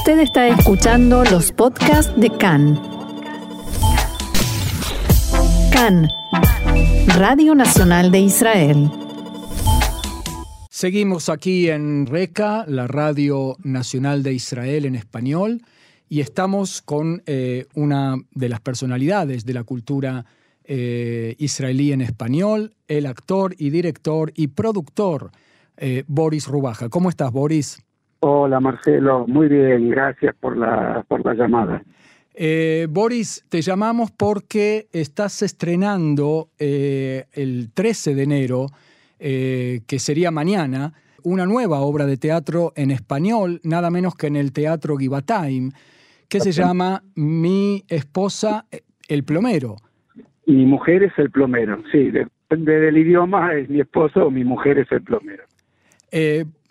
Usted está escuchando los podcasts de CAN. CAN, Radio Nacional de Israel. Seguimos aquí en RECA, la Radio Nacional de Israel en español, y estamos con eh, una de las personalidades de la cultura eh, israelí en español, el actor y director y productor eh, Boris Rubaja. ¿Cómo estás, Boris? Hola Marcelo, muy bien, gracias por la, por la llamada. Eh, Boris, te llamamos porque estás estrenando eh, el 13 de enero, eh, que sería mañana, una nueva obra de teatro en español, nada menos que en el Teatro Givatayim, que se llama Mi esposa, el plomero. Mi mujer es el plomero, sí, depende del idioma, es mi esposo o mi mujer es el plomero.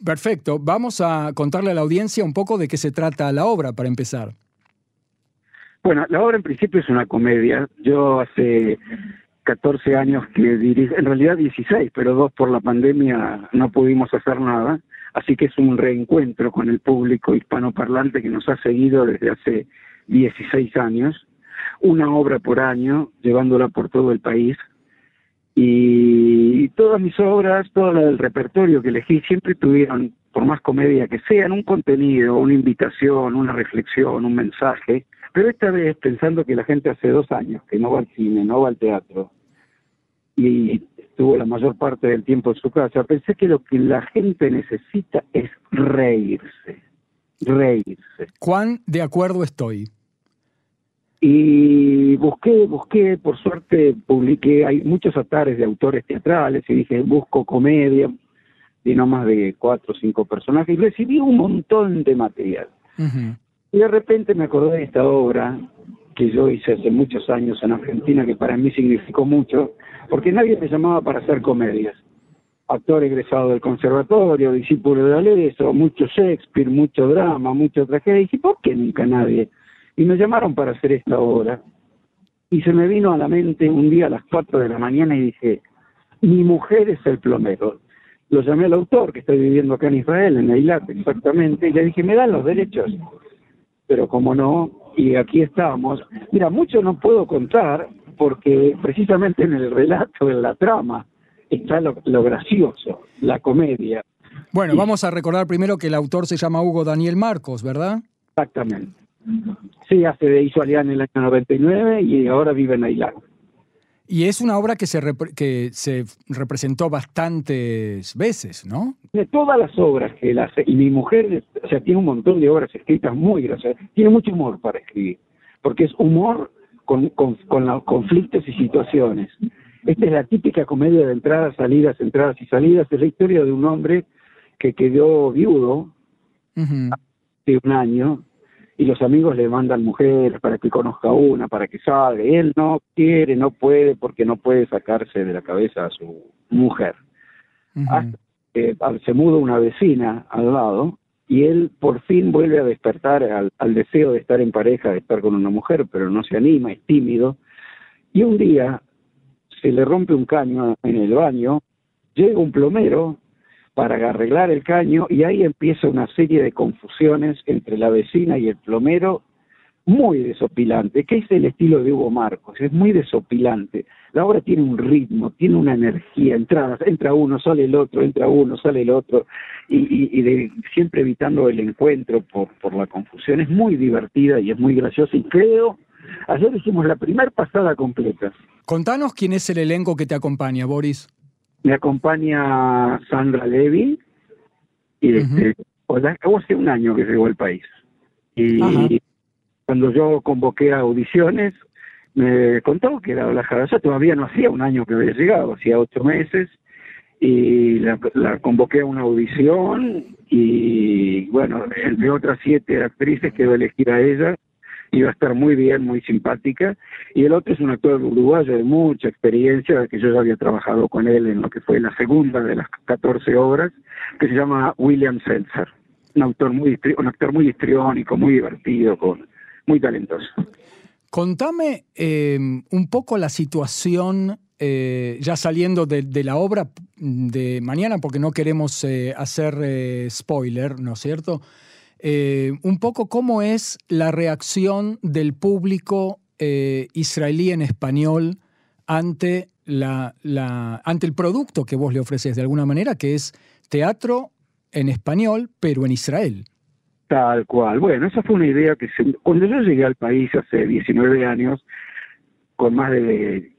Perfecto. Vamos a contarle a la audiencia un poco de qué se trata la obra para empezar. Bueno, la obra en principio es una comedia. Yo hace 14 años que dirijo, en realidad 16, pero dos por la pandemia no pudimos hacer nada. Así que es un reencuentro con el público hispanoparlante que nos ha seguido desde hace 16 años. Una obra por año, llevándola por todo el país. Y todas mis obras, todo el repertorio que elegí, siempre tuvieron, por más comedia que sean, un contenido, una invitación, una reflexión, un mensaje. Pero esta vez, pensando que la gente hace dos años que no va al cine, no va al teatro, y estuvo la mayor parte del tiempo en su casa, pensé que lo que la gente necesita es reírse, reírse. ¿Cuán de acuerdo estoy? Y busqué, busqué, por suerte publiqué, hay muchos atares de autores teatrales y dije, busco comedia, y no más de cuatro o cinco personajes, y recibí un montón de material. Y de repente me acordé de esta obra que yo hice hace muchos años en Argentina, que para mí significó mucho, porque nadie me llamaba para hacer comedias. Actor egresado del conservatorio, discípulo de Aleso, mucho Shakespeare, mucho drama, mucho tragedia. Y dije, ¿por qué nunca nadie? Y me llamaron para hacer esta obra. Y se me vino a la mente un día a las 4 de la mañana y dije, mi mujer es el plomero. Lo llamé al autor, que está viviendo acá en Israel, en Eilat exactamente, y le dije, me dan los derechos. Pero como no, y aquí estamos. Mira, mucho no puedo contar porque precisamente en el relato, en la trama, está lo, lo gracioso, la comedia. Bueno, vamos a recordar primero que el autor se llama Hugo Daniel Marcos, ¿verdad? Exactamente. Sí, hace de hizo Alián en el año 99 y ahora vive en Ailán. Y es una obra que se, que se representó bastantes veces, ¿no? De todas las obras que él hace, y mi mujer, o sea, tiene un montón de obras escritas muy graciosas, tiene mucho humor para escribir, porque es humor con, con, con los conflictos y situaciones. Esta es la típica comedia de entradas, salidas, entradas y salidas, es la historia de un hombre que quedó viudo hace un año y los amigos le mandan mujeres para que conozca una, para que salga. Y él no quiere, no puede, porque no puede sacarse de la cabeza a su mujer. Hasta que se muda una vecina al lado y él por fin vuelve a despertar al, al, deseo de estar en pareja, de estar con una mujer, pero no se anima, es tímido. Y un día se le rompe un caño en el baño, llega un plomero para arreglar el caño y ahí empieza una serie de confusiones entre la vecina y el plomero muy desopilante, que es el estilo de Hugo Marcos, es muy desopilante. La obra tiene un ritmo, tiene una energía, entradas, entra uno, sale el otro, entra uno, sale el otro, y, siempre evitando el encuentro por, por la confusión. Es muy divertida y es muy graciosa y creo, ayer hicimos la primera pasada completa. Contanos quién es el elenco que te acompaña, Boris. Me acompaña Sandra Levy, y desde, uh -huh. hace un año que llegó al país. Y Ajá. cuando yo convoqué a audiciones, me contó que era la Jadasha, todavía no hacía un año que había llegado, hacía ocho meses, y la, la, convoqué a una audición, y bueno, entre otras siete actrices quedó elegir a ella, iba a estar muy bien, muy simpática, y el otro es un actor uruguayo de mucha experiencia, que yo ya había trabajado con él en lo que fue la segunda de las 14 obras, que se llama William Seltzer, un autor muy, un actor muy histriónico, muy divertido, con, muy talentoso. Contame eh, un poco la situación, eh, ya saliendo de, de, la obra de mañana, porque no queremos eh, hacer spoiler, ¿no es cierto?, eh, un poco cómo es la reacción del público eh, israelí en español ante, la, ante el producto que vos le ofreces de alguna manera, que es teatro en español, pero en Israel. Tal cual. Bueno, esa fue una idea que cuando yo llegué al país hace 19 años, con más de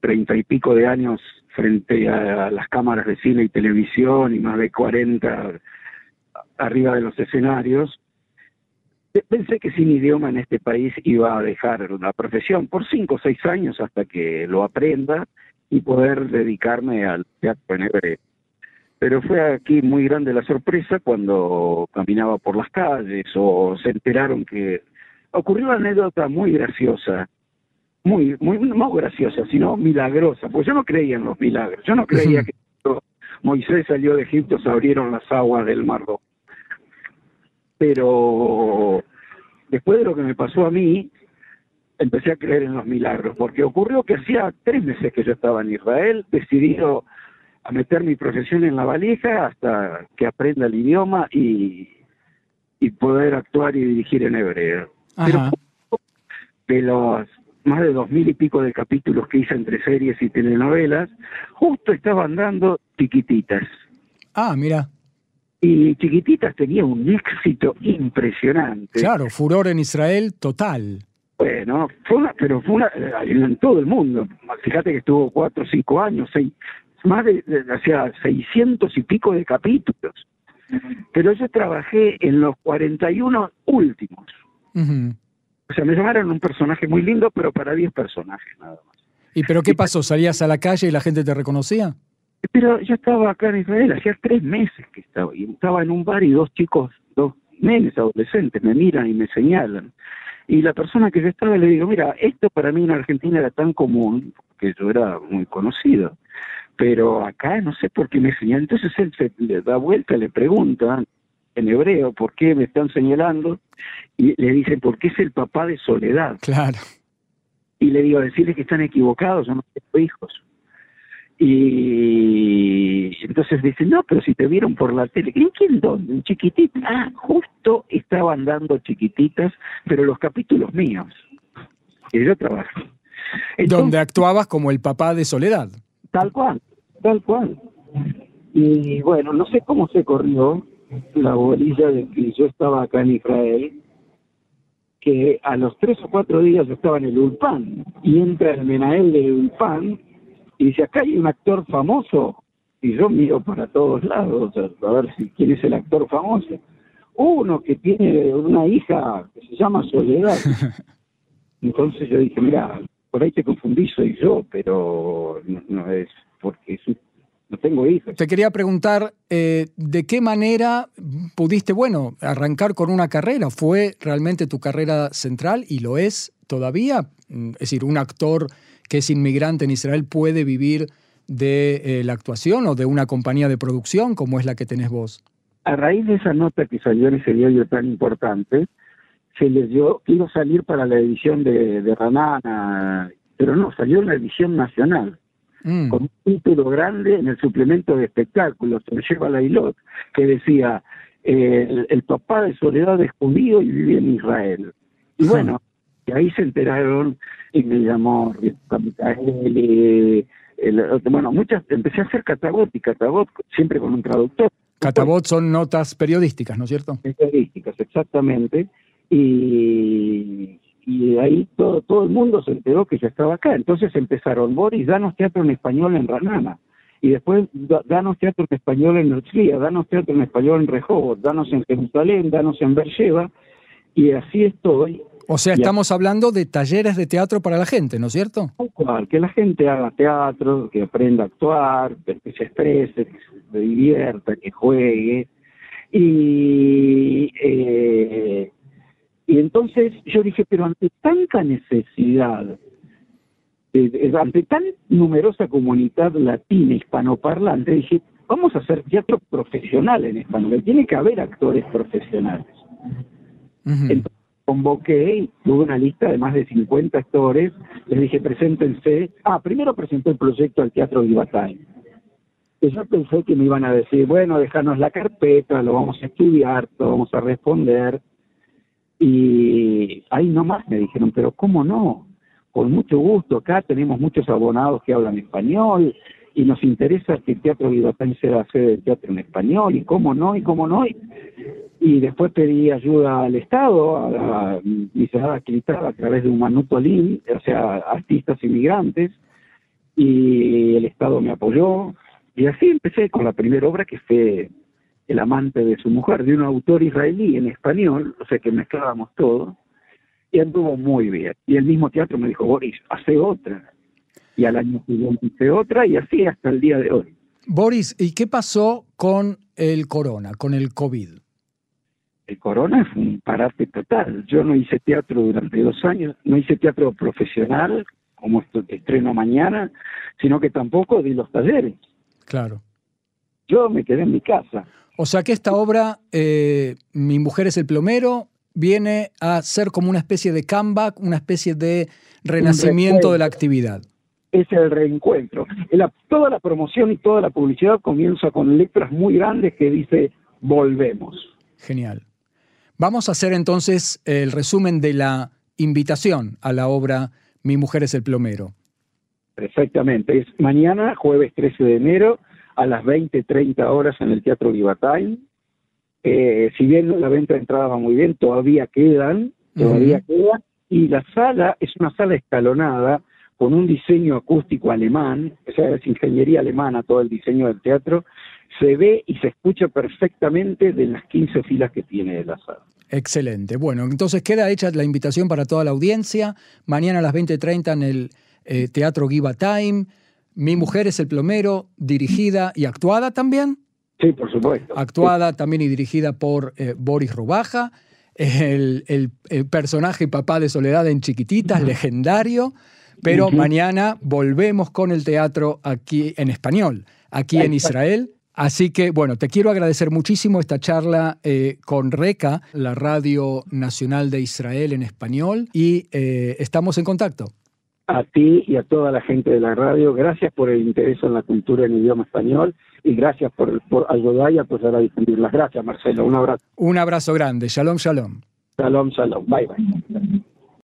treinta y pico de años frente a las cámaras de cine y televisión y más de 40 arriba de los escenarios, pensé que sin idioma en este país iba a dejar la profesión por cinco o seis años hasta que lo aprenda y poder dedicarme al teatro en hebreo. Pero fue aquí muy grande la sorpresa cuando caminaba por las calles o se enteraron que ocurrió una anécdota muy graciosa, muy, muy, no graciosa, sino milagrosa, porque yo no creía en los milagros, yo no creía que Moisés salió de Egipto, se abrieron las aguas del Mar Rojo pero después de lo que me pasó a mí, empecé a creer en los milagros, porque ocurrió que hacía tres meses que yo estaba en Israel, decidido a meter mi profesión en la valija hasta que aprenda el idioma y, y poder actuar y dirigir en hebreo. Pero de los más de dos mil y pico de capítulos que hice entre series y telenovelas, justo estaban dando chiquititas. Ah, mira y Chiquititas tenía un éxito impresionante. Claro, furor en Israel total. Bueno, fue una, pero fue una, en todo el mundo. Fíjate que estuvo cuatro cinco años, seis, más de, hacía seiscientos y pico de capítulos. Pero yo trabajé en los 41 últimos. O sea, me llamaron un personaje muy lindo, pero para 10 personajes nada más. ¿Y pero qué pasó? ¿Salías a la calle y la gente te reconocía? Pero yo estaba acá en Israel, hacía tres meses que estaba, y estaba en un bar y dos chicos, dos nenes adolescentes me miran y me señalan. Y la persona que yo estaba le digo, mira, esto para mí en Argentina era tan común, que yo era muy conocido, pero acá no sé por qué me señalan. Entonces él se le da vuelta, le pregunta en hebreo por qué me están señalando, y le dice, porque es el papá de Soledad. Claro. Y le digo, decirles que están equivocados, yo no tengo hijos. Y entonces dicen, no, pero si te vieron por la tele, ¿en quién dónde? ¿En chiquitita? Ah, justo estaban dando chiquititas, pero los capítulos míos, que yo trabajo. Donde actuabas como el papá de Soledad. Tal cual, tal cual. Y bueno, no sé cómo se corrió la bolilla de que yo estaba acá en Israel, que a los tres o cuatro días yo estaba en el Ulpan, y entra el Menael del Ulpan y dice, acá hay un actor famoso, y yo miro para todos lados, a ver si quién es el actor famoso. Uno que tiene una hija que se llama Soledad. Entonces yo dije, mira, por ahí te confundí, soy yo, pero no, es porque no tengo hijos. Te quería preguntar, eh, ¿de qué manera pudiste, bueno, arrancar con una carrera? ¿Fue realmente tu carrera central y lo es todavía? Es decir, un actor que es inmigrante en Israel puede vivir de eh, la actuación o de una compañía de producción como es la que tenés vos? A raíz de esa nota que salió en ese diario tan importante, se les dio iba a salir para la edición de, de Ranana, pero no, salió en la edición nacional, mm. con un título grande en el suplemento de espectáculos, se lleva la ILOT, que decía, eh, el, papá de Soledad es judío y vive en Israel. Y bueno, y ahí se enteraron y me llamó Micael, bueno, muchas, empecé a hacer catabot y catabot siempre con un traductor. Catabot son notas periodísticas, ¿no es cierto? Periodísticas, exactamente. Y, y ahí todo, todo el mundo se enteró que yo estaba acá. Entonces empezaron, Boris, danos teatro en español en Ranana. Y después, danos teatro en español en Herzliya, danos teatro en español en Rehoboth, danos en Jerusalén, danos en Beersheba. Y así estoy o sea, estamos hablando de talleres de teatro para la gente, ¿no es cierto? que la gente haga teatro, que aprenda a actuar, que se exprese, que se divierta, que juegue. Y, eh, y entonces yo dije, pero ante tanta necesidad, ante tan numerosa comunidad latina, hispanoparlante, dije, vamos a hacer teatro profesional en español, tiene que haber actores profesionales. Convoqué y tuve una lista de más de 50 actores, les dije preséntense, ah, primero presenté el proyecto al Teatro Vivatay, yo pensé que me iban a decir, bueno, déjanos la carpeta, lo vamos a estudiar, lo vamos a responder. Y ahí nomás me dijeron, pero ¿cómo no? Con mucho gusto, acá tenemos muchos abonados que hablan español y nos interesa que el Teatro Vivatán sea sede de teatro en español, y cómo no, y cómo no. Y, después pedí ayuda al Estado, a la Licenciada Quilitada, a través de un Manuto Lin, o sea, artistas inmigrantes, y el Estado me apoyó, y así empecé con la primera obra que fue El amante de su mujer, de un autor israelí en español, o sea que mezclábamos todo, y anduvo muy bien. Y el mismo teatro me dijo, Boris, hace otra. Y al año siguiente hice otra, y así hasta el día de hoy. Boris, ¿y qué pasó con el corona, con el COVID? El corona es un parate total. Yo no hice teatro durante dos años, no hice teatro profesional, como esto estreno mañana, sino que tampoco di los talleres. Claro. Yo me quedé en mi casa. O sea que esta obra, eh, Mi mujer es el plomero, viene a ser como una especie de comeback, una especie de renacimiento de la actividad. Es el reencuentro. toda la promoción y toda la publicidad comienza con letras muy grandes que dice volvemos. Genial. Vamos a hacer entonces el resumen de la invitación a la obra Mi mujer es el plomero. Perfectamente. Es mañana, jueves 13 de enero, a las 20.30 horas en el Teatro Libatain. Eh, si bien la venta de entrada va muy bien, todavía quedan, todavía quedan. Y la sala es una sala escalonada con un diseño acústico alemán, o sea, es ingeniería alemana todo el diseño del teatro. Se ve y se escucha perfectamente de las 15 filas que tiene la sala. Excelente. Bueno, entonces queda hecha la invitación para toda la audiencia. Mañana a las 20.30 en el eh, Teatro Giva Time. Mi mujer es el plomero, dirigida y actuada también. Sí, por supuesto. Actuada también y dirigida por eh, Boris Rubaja, el, personaje papá de Soledad en Chiquititas, legendario. Pero mañana volvemos con el teatro aquí en español, aquí en Israel. Así que, bueno, te quiero agradecer muchísimo esta charla eh, con RECA, la Radio Nacional de Israel en español, y estamos en contacto a ti y a toda la gente de la radio. Gracias por el interés en la cultura en idioma español y gracias por, por ayudar y apoyar a difundirlas. Gracias, Marcelo. Un abrazo. Un abrazo grande. Shalom, shalom. Shalom, shalom. Bye, bye.